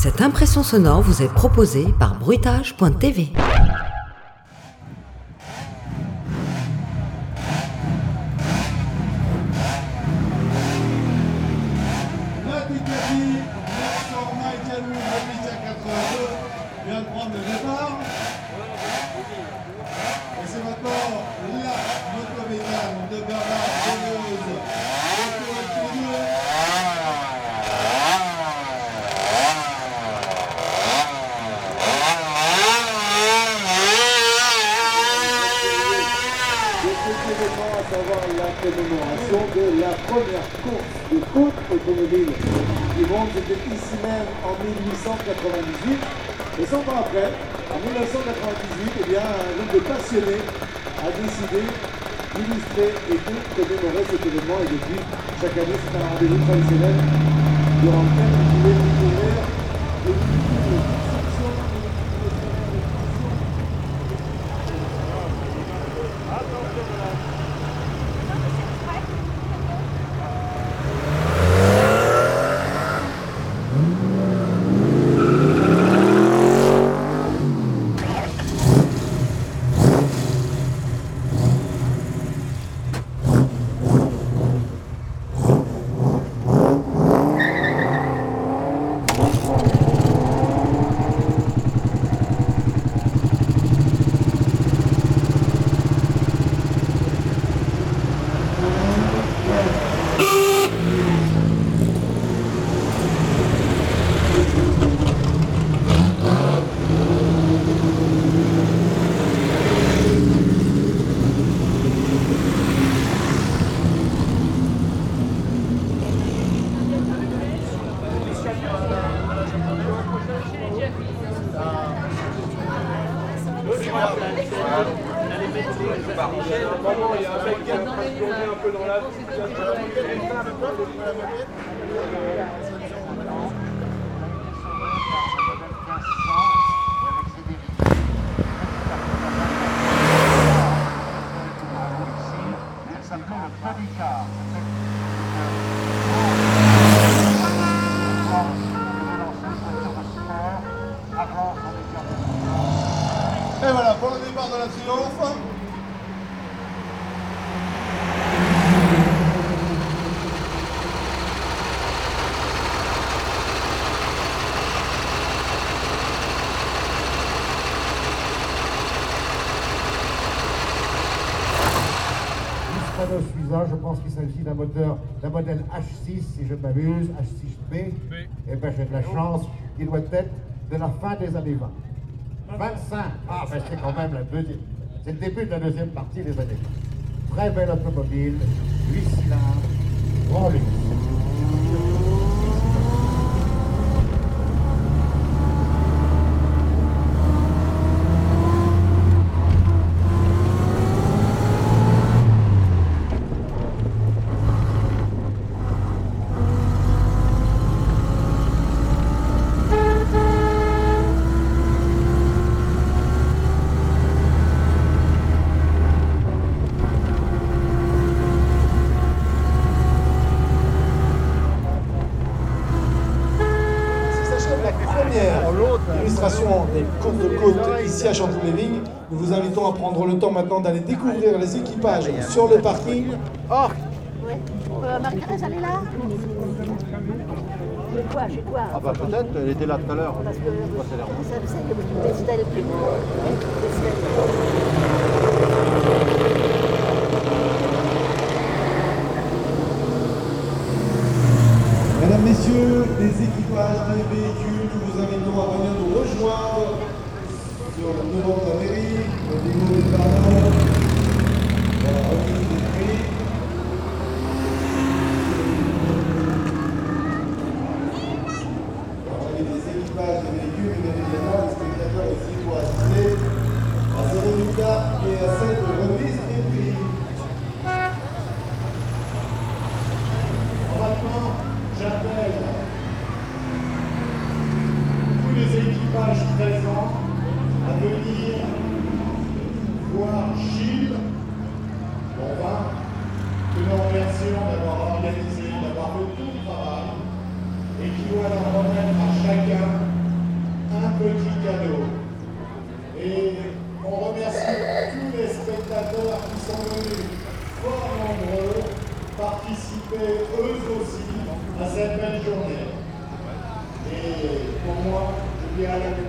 Cette impression sonore vous est proposée par bruitage.tv. Nati Kati, Nestor Michael Habitat 82 vient de prendre le départ. Et c'est maintenant la motomécane de Bernard Deleuze. Retour avec tous les deux. de cet à savoir la commémoration de la première course de côte automobile du monde. C'était ici même en 1898. Et cent ans après, en 1998, eh bien, un groupe de passionnés a décidé d'illustrer et de commémorer cet événement. Et depuis, chaque année, c'est un rendez-vous traditionnel durant lequel vous pouvez découvrir les multiples sections Ça s'appelait le Petit Car. Avant, on était Et voilà, pour le départ de la triomphe. Suivant, je pense qu'il s'agit d'un moteur, d'un modèle H6, si je ne m'abuse, H6B. Et ben j'ai de la chance, il doit être de la fin des années 20. 25 Ah, ben c'est quand même la deuxième. C'est le début de la deuxième partie des années 20. Très belle automobile, 8 cylindres, la première illustration des courses de côte ici à Chanteloup-les-Vignes, nous vous invitons à prendre le temps maintenant d'aller découvrir les équipages sur le parking. Ouais. Euh, Marie-Thérèse, elle est là Chez toi, chez toi. Ah bah peut-être, elle était là tout à l'heure. Parce que ça, c'est que des stèles plus des stèles. Mesdames, Les équipages des véhicules, nous vous invitons à venir nous rejoindre sur le devant de la mairie, au niveau des panneaux, dans la remise des prix. Alors, a des équipages des véhicules, bien évidemment, les spectateurs ici pour assister à ces résultats et à cette remise page 13 ans, à venir voir Gilles que nous remercions d'avoir organisé, d'avoir fait tout le travail, et qui doit leur remettre à chacun un petit cadeau. Et on remercie tous les spectateurs qui sont venus fort nombreux participer eux aussi à cette belle journée. Diariamente,